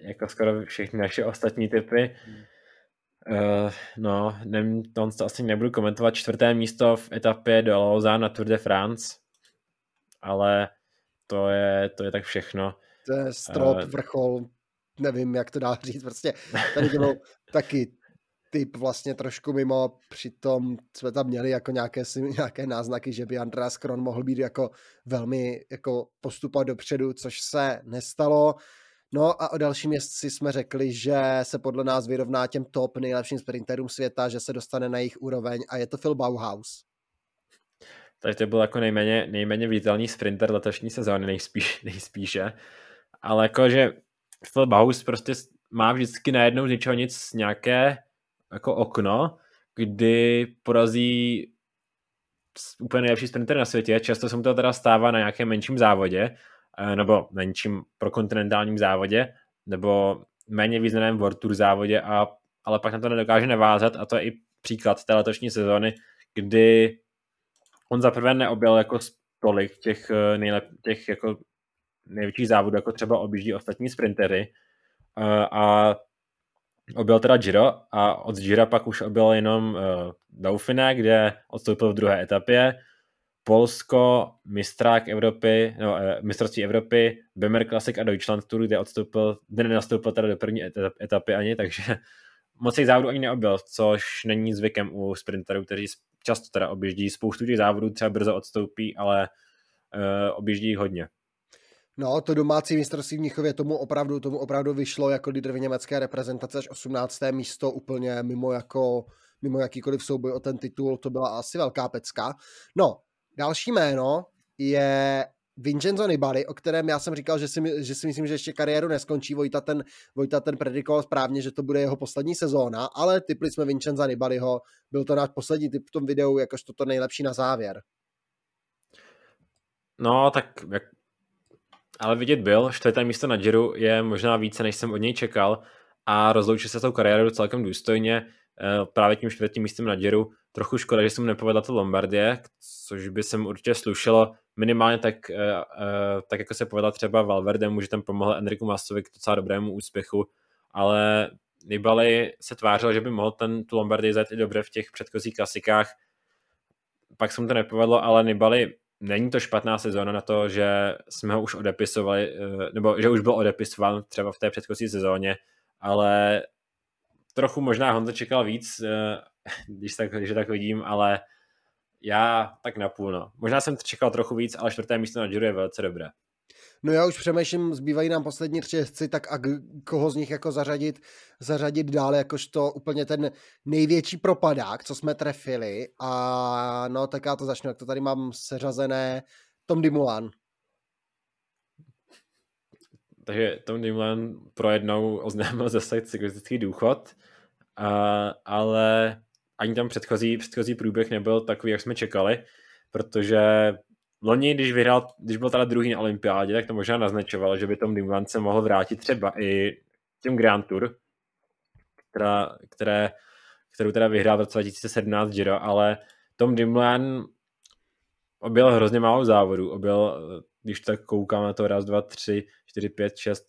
Jako skoro všechny naše ostatní typy. Uh, no, nevím, to, to asi nebudu komentovat. Čtvrté místo v etapě do Lausanne na Tour de France, ale to je, to je tak všechno. To je strop, uh, vrchol, nevím, jak to dá říct, prostě tady to byl taky typ vlastně trošku mimo, přitom jsme tam měli jako nějaké, nějaké náznaky, že by Andreas Kron mohl být jako velmi jako postupovat dopředu, což se nestalo. No a o dalším jezdci jsme řekli, že se podle nás vyrovná těm top nejlepším sprinterům světa, že se dostane na jejich úroveň a je to Phil Bauhaus. Takže to byl jako nejméně, nejméně viditelný sprinter letošní sezóny, nejspíš, nejspíše. Ale jakože Phil Bauhaus prostě má vždycky najednou z ničeho nic nějaké jako okno, kdy porazí úplně nejlepší sprinter na světě. Často se mu to teda stává na nějakém menším závodě, eh, nebo menším prokontinentálním závodě, nebo méně významném World Tour závodě, a, ale pak na to nedokáže navázat a to je i příklad té letošní sezóny, kdy on zaprvé neobjel jako tolik těch, eh, nejlep, těch jako největších závodů, jako třeba objíždí ostatní sprintery eh, a objel teda Giro a od Gira pak už objel jenom uh, Dauphiné, kde odstoupil v druhé etapě. Polsko, mistrák Evropy, no, uh, mistrovství Evropy, Bemer Classic a Deutschland Tour, kde odstoupil, kde nenastoupil teda do první etapy ani, takže moc těch závodů ani neobjel, což není zvykem u sprinterů, kteří často teda objíždí spoustu těch závodů, třeba brzo odstoupí, ale uh, objíždí hodně. No, to domácí mistrovství v Mnichově tomu opravdu, tomu opravdu vyšlo jako lídr v německé reprezentace až 18. místo úplně mimo jako mimo jakýkoliv souboj o ten titul, to byla asi velká pecka. No, další jméno je Vincenzo Nibali, o kterém já jsem říkal, že si, že si myslím, že ještě kariéru neskončí. Vojta ten, Vojta ten predikoval správně, že to bude jeho poslední sezóna, ale typli jsme Vincenza Nibaliho. Byl to náš poslední typ v tom videu, jakož to nejlepší na závěr. No, tak jak ale vidět byl, čtvrté místo na Giro je možná více, než jsem od něj čekal a rozloučil se s tou kariérou celkem důstojně eh, právě tím čtvrtým místem na Giro. Trochu škoda, že jsem nepovedla to Lombardie, což by se mu určitě slušelo minimálně tak, eh, eh, tak jako se povedla třeba Valverde, že tam pomohl Enriku Masovi k docela dobrému úspěchu, ale Nibali se tvářil, že by mohl ten tu Lombardii zajít i dobře v těch předchozích klasikách. Pak se mu to nepovedlo, ale Nibali není to špatná sezóna na to, že jsme ho už odepisovali, eh, nebo že už byl odepisován třeba v té předchozí sezóně, ale trochu možná Honza čekal víc, eh, když tak, když tak vidím, ale já tak napůl, no. Možná jsem čekal trochu víc, ale čtvrté místo na Giro je velice dobré. No já už přemýšlím, zbývají nám poslední tři jezdci, tak a koho z nich jako zařadit, zařadit dále, jakožto úplně ten největší propadák, co jsme trefili. A no, tak já to začnu, jak to tady mám seřazené. Tom Dimulan. Takže Tom Dimulan pro jednou oznámil zase cyklistický důchod, a, ale ani tam předchozí, předchozí průběh nebyl takový, jak jsme čekali, protože loni, když vyhrál, když byl teda druhý na olympiádě, tak to možná naznačovalo, že by Tom Dumoulin se mohl vrátit třeba i tím Grand Tour, která, které, kterou teda vyhrál v roce 2017 Giro, ale Tom Dumoulin objel hrozně málo závodů, objel, když tak koukám na to raz, dva, tři, čtyři, pět, šest,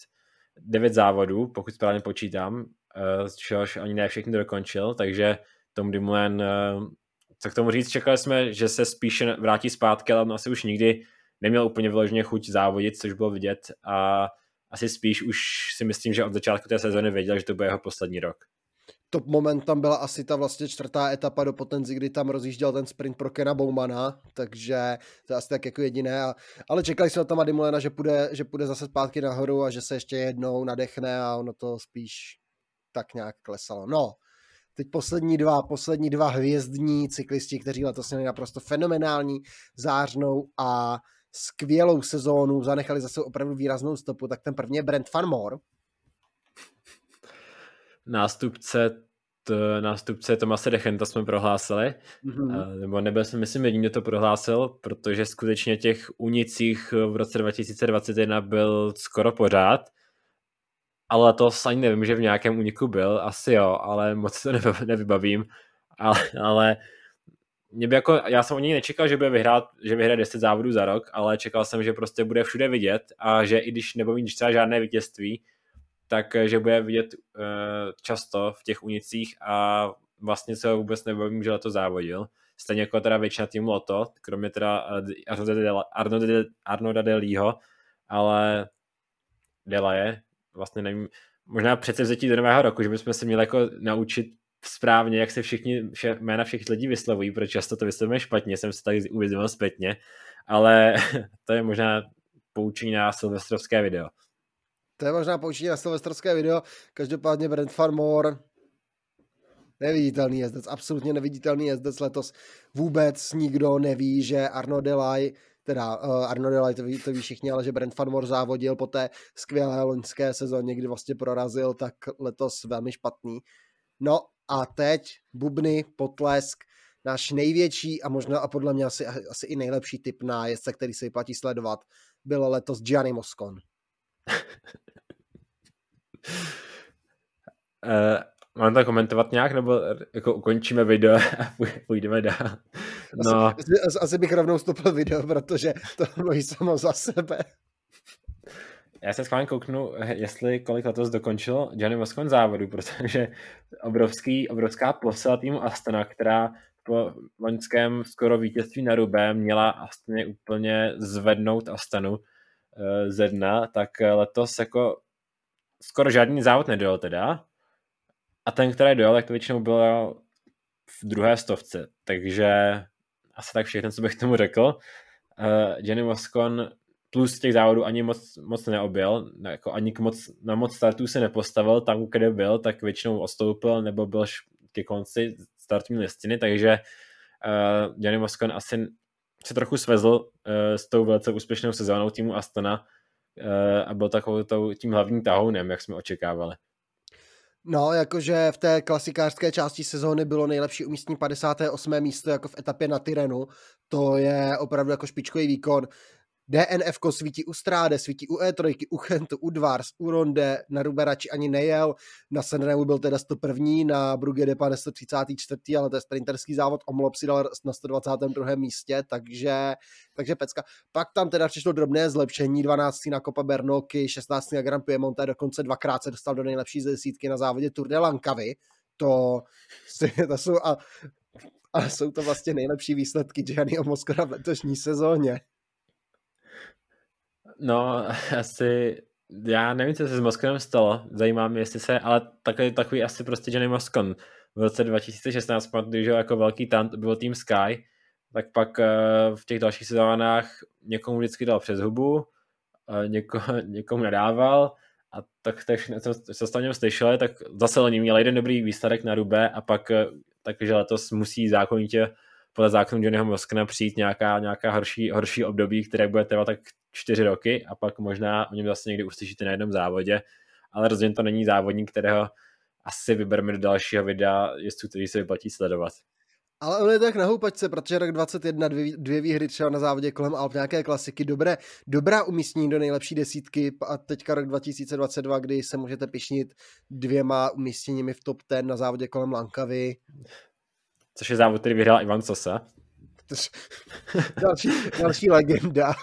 devět závodů, pokud správně počítám, z čehož ani ne všechny dokončil, takže Tom Dumoulin co k tomu říct, čekali jsme, že se spíše vrátí zpátky, ale on asi už nikdy neměl úplně vyloženě chuť závodit, což bylo vidět a asi spíš už si myslím, že od začátku té sezóny věděl, že to bude jeho poslední rok. Top moment tam byla asi ta vlastně čtvrtá etapa do Potenzi, kdy tam rozjížděl ten sprint pro Kena Boumana, takže to je asi tak jako jediné. A, ale čekali jsme tam Adimulena, že půjde, že půjde zase zpátky nahoru a že se ještě jednou nadechne a ono to spíš tak nějak klesalo. No, teď poslední dva, poslední dva hvězdní cyklisti, kteří letos měli naprosto fenomenální, zářnou a skvělou sezónu, zanechali zase opravdu výraznou stopu, tak ten první je Brent Van Moor. Nástupce nástupce Tomase Dechenta jsme prohlásili, mm-hmm. nebo nebyl jsem, myslím, jediný, kdo to prohlásil, protože skutečně těch unicích v roce 2021 byl skoro pořád, ale to ani nevím, že v nějakém uniku byl, asi jo, ale moc to nevybavím, ale, ale mě by jako, já jsem o něj nečekal, že bude vyhrát, že vyhraje 10 závodů za rok, ale čekal jsem, že prostě bude všude vidět a že i když nebude mít třeba žádné vítězství, tak eh, že bude vidět uh, často v těch unicích a vlastně se vůbec nebojím, že to závodil. Stejně jako teda většina týmu Loto, kromě teda uh, Arnoda Delího, ale Dela je, vlastně nevím, možná přece vzetí do nového roku, že bychom se měli jako naučit správně, jak se všichni, vše, jména všech lidí vyslovují, protože často to vyslovujeme špatně, jsem se tady uvědomil zpětně, ale to je možná poučení na silvestrovské video. To je možná poučení na silvestrovské video. Každopádně Brent Farmore neviditelný jezdec, absolutně neviditelný jezdec letos. Vůbec nikdo neví, že Arno Delay, teda uh, Arno Delay, to ví, to ví všichni, ale že Brent Farmore závodil po té skvělé loňské sezóně, kdy vlastně prorazil, tak letos velmi špatný. No a teď bubny, potlesk, náš největší a možná a podle mě asi, asi i nejlepší typ na jezdce, který se vyplatí sledovat, byl letos Gianni Moscon. Uh, mám to komentovat nějak, nebo jako ukončíme video a půjdeme dál? No. Asi, asi, asi bych rovnou stopil video, protože to mluví samo za sebe. Já se schválně kouknu, jestli kolik letos dokončil Johnny Moscon závodu, protože obrovský, obrovská posila týmu Astana, která po loňském skoro vítězství na Rubé měla Astaně úplně zvednout Astanu ze dna, tak letos jako skoro žádný závod nedojel teda. A ten, který dojel, tak to většinou bylo v druhé stovce. Takže asi tak všechno, co bych tomu řekl. Uh, Jenny Moscon plus těch závodů ani moc, moc neobjel, jako ani moc, na moc startů se nepostavil, tam, kde byl, tak většinou ostoupil nebo byl ke konci startní listiny, takže uh, Johnny Moscon asi se trochu svezl uh, s tou velice úspěšnou sezónou týmu Astana uh, a byl takovou tím hlavním tahounem, jak jsme očekávali. No, jakože v té klasikářské části sezóny bylo nejlepší umístění 58. místo jako v etapě na Tyrenu. To je opravdu jako špičkový výkon. DNF svítí u Stráde, svítí u E3, u Chentu, u Dvars, u Ronde, na Ruberači ani nejel, na Senremu byl teda 101. na Brugge Depa 134. ale to je sprinterský závod, Omlop si dal na 122. místě, takže, takže pecka. Pak tam teda přišlo drobné zlepšení, 12. na Copa Bernoky, 16. na Grand Piemonte, dokonce dvakrát se dostal do nejlepší desítky na závodě Tour de Lankavy. To, to jsou a, a jsou to vlastně nejlepší výsledky Gianni Moskora v letošní sezóně. No, asi, já nevím, co se s Moskonem stalo, zajímá mě, jestli se, ale takový, takový asi prostě Johnny Moskon. V roce 2016, když jako velký tant byl tým Sky, tak pak uh, v těch dalších sezónách někomu vždycky dal přes hubu, uh, něko, někomu nadával a tak, tak co, co jste o něm slyšeli, tak zase oni měli jeden dobrý výsledek na Rubé a pak uh, takže letos musí zákonitě podle zákonu Johnnyho Moskna přijít nějaká, nějaká horší, horší období, které bude trvat tak čtyři roky a pak možná o něm zase někdy uslyšíte na jednom závodě, ale rozhodně to není závodník, kterého asi vybereme do dalšího videa, jestli který se vyplatí sledovat. Ale on je tak na houpačce, protože rok 21, dvě, dvě výhry třeba na závodě kolem Alp, nějaké klasiky, dobré, dobrá umístění do nejlepší desítky a teďka rok 2022, kdy se můžete pišnit dvěma umístěními v top 10 na závodě kolem Lankavy. Což je závod, který vyhrál Ivan Sosa. další, další legenda.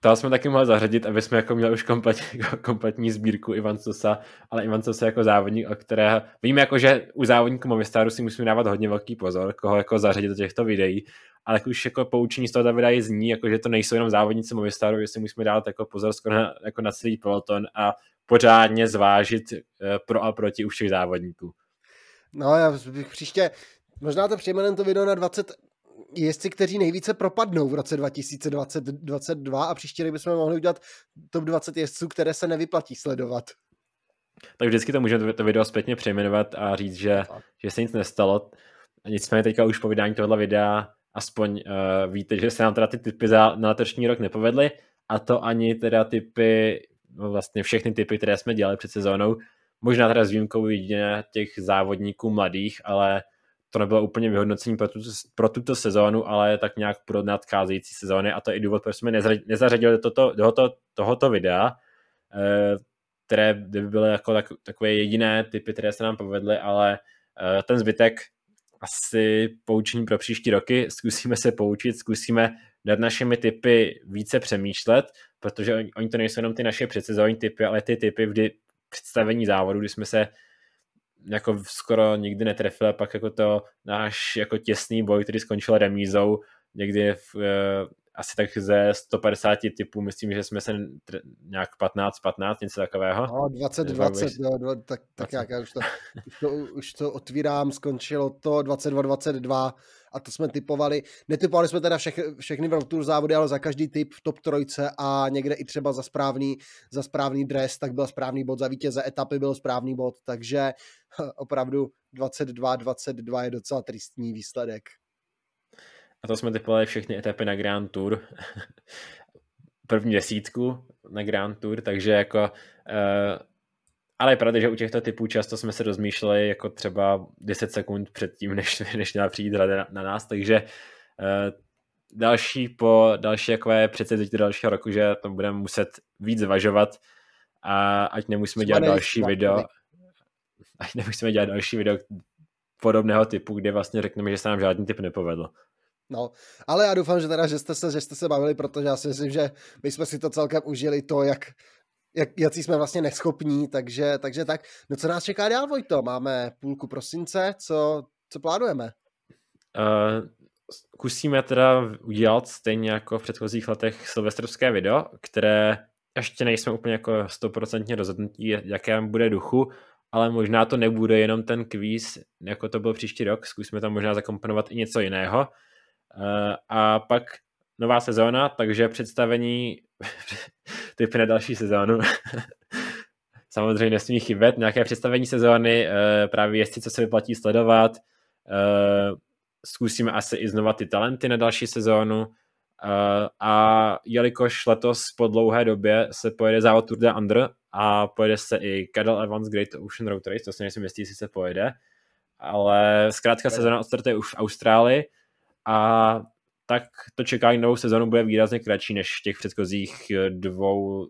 To jsme taky mohli zařadit, aby jsme jako měli už kompletní, kompletní sbírku Ivan Sosa, ale Ivan Sosa jako závodník, o které víme jako, že u závodníků Movistaru si musíme dávat hodně velký pozor, koho jako zařadit do těchto videí, ale už jako poučení z toho videa zní, jako, že to nejsou jenom závodníci Movistaru, že si musíme dát jako pozor skoro na, jako na celý peloton a pořádně zvážit eh, pro a proti u všech závodníků. No já bych příště, možná to přejmenujeme to video na 20 jezdci, kteří nejvíce propadnou v roce 2022 a příští rok bychom mohli udělat top 20 jezdců, které se nevyplatí sledovat. Tak vždycky to můžeme to video zpětně přejmenovat a říct, že, že se nic nestalo. Nicméně teďka už po vydání tohoto videa aspoň uh, víte, že se nám teda ty typy za na letošní rok nepovedly a to ani teda typy vlastně všechny typy, které jsme dělali před sezónou. Možná teda s výjimkou jedině těch závodníků mladých, ale to nebylo úplně vyhodnocení pro, tuto, pro tuto sezónu, ale tak nějak pro nadcházející sezóny a to je i důvod, proč jsme nezařadili toto, tohoto, tohoto videa, eh, které by byly jako tak, takové jediné typy, které se nám povedly, ale eh, ten zbytek asi poučení pro příští roky. Zkusíme se poučit, zkusíme nad našimi typy více přemýšlet, protože oni, oni to nejsou jenom ty naše předsezónní typy, ale ty typy vždy představení závodu, kdy jsme se jako skoro nikdy netrefili a pak jako to náš jako těsný boj, který skončil remízou někdy v, eh, asi tak ze 150 typů, myslím, že jsme se nějak 15-15, něco takového. No, 20-20, no, tak, tak jak, já už to, už, to, už to otvírám, skončilo to 22-22 a to jsme typovali. Netypovali jsme teda všech, všechny World Tour závody, ale za každý typ v top trojce a někde i třeba za správný, za správný dres, tak byl správný bod, za vítěze etapy byl správný bod, takže opravdu 22-22 je docela tristní výsledek. A to jsme typovali všechny etapy na Grand Tour. První desítku na Grand Tour, takže jako uh, ale je pravda, že u těchto typů často jsme se rozmýšleli jako třeba 10 sekund před tím, než, než měla přijít rada na, na nás, takže uh, další po další takové předsedzení dalšího roku, že to budeme muset víc zvažovat a ať nemusíme dělat další video, ať nemusíme dělat další video podobného typu, kde vlastně řekneme, že se nám žádný typ nepovedl. No, ale já doufám, že teda, že jste se, že jste se bavili, protože já si myslím, že my jsme si to celkem užili to, jak, jak, jaký jsme vlastně neschopní, takže, takže tak. No co nás čeká dál, Vojto? Máme půlku prosince, co, co plánujeme? Uh, kusíme teda udělat stejně jako v předchozích letech silvestrovské video, které ještě nejsme úplně jako stoprocentně rozhodnutí, jakém bude duchu, ale možná to nebude jenom ten kvíz, jako to byl příští rok, zkusíme tam možná zakomponovat i něco jiného. Uh, a pak nová sezóna, takže představení typy na další sezónu. Samozřejmě nesmí chybět nějaké představení sezóny, eh, právě jestli co se vyplatí sledovat. Eh, zkusíme asi i znova ty talenty na další sezónu. Eh, a jelikož letos po dlouhé době se pojede závod Tour de Under a pojede se i Cadel Evans Great Ocean Road Race, to si nejsem jistý, jestli se pojede, ale zkrátka sezóna odstartuje už v Austrálii a tak to čekání novou sezonu bude výrazně kratší než v těch předchozích eh, dvou,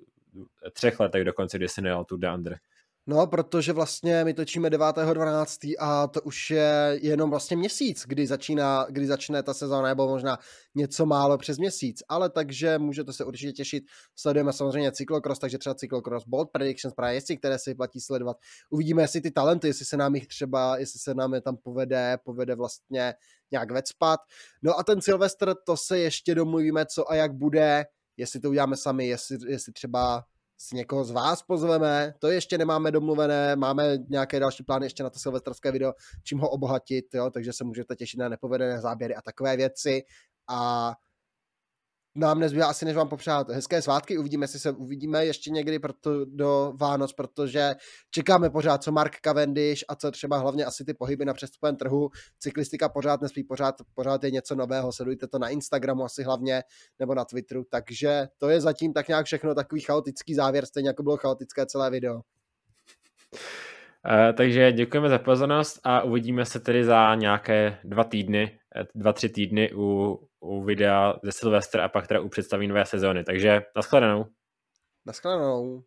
třech letech dokonce, kdy se nejel Tour de Under. No, protože vlastně my točíme 9.12. a to už je jenom vlastně měsíc, kdy, začíná, kdy začne ta sezóna, nebo možná něco málo přes měsíc, ale takže můžete se určitě těšit. Sledujeme samozřejmě cyklokros, takže třeba cyklokros Bold Predictions, právě jestli, které si platí sledovat. Uvidíme, jestli ty talenty, jestli se nám jich třeba, jestli se nám je tam povede, povede vlastně nějak vecpat. No a ten Silvestr, to se ještě domluvíme, co a jak bude, jestli to uděláme sami, jestli, jestli třeba si někoho z vás pozveme, to ještě nemáme domluvené, máme nějaké další plány ještě na to silvestrské video, čím ho obohatit, jo, takže se můžete těšit na nepovedené záběry a takové věci. A nám nezbývá asi, než vám popřát hezké svátky. Uvidíme, jestli se uvidíme ještě někdy proto, do Vánoc, protože čekáme pořád, co Mark Cavendish a co třeba hlavně asi ty pohyby na přestupovém trhu. Cyklistika pořád nespí, pořád, pořád je něco nového. Sledujte to na Instagramu asi hlavně nebo na Twitteru. Takže to je zatím tak nějak všechno takový chaotický závěr, stejně jako bylo chaotické celé video. Uh, takže děkujeme za pozornost a uvidíme se tedy za nějaké dva týdny, eh, dva, tři týdny u, u videa ze Silvestra a pak teda u představí nové sezóny. Takže nashledanou. Nashledanou.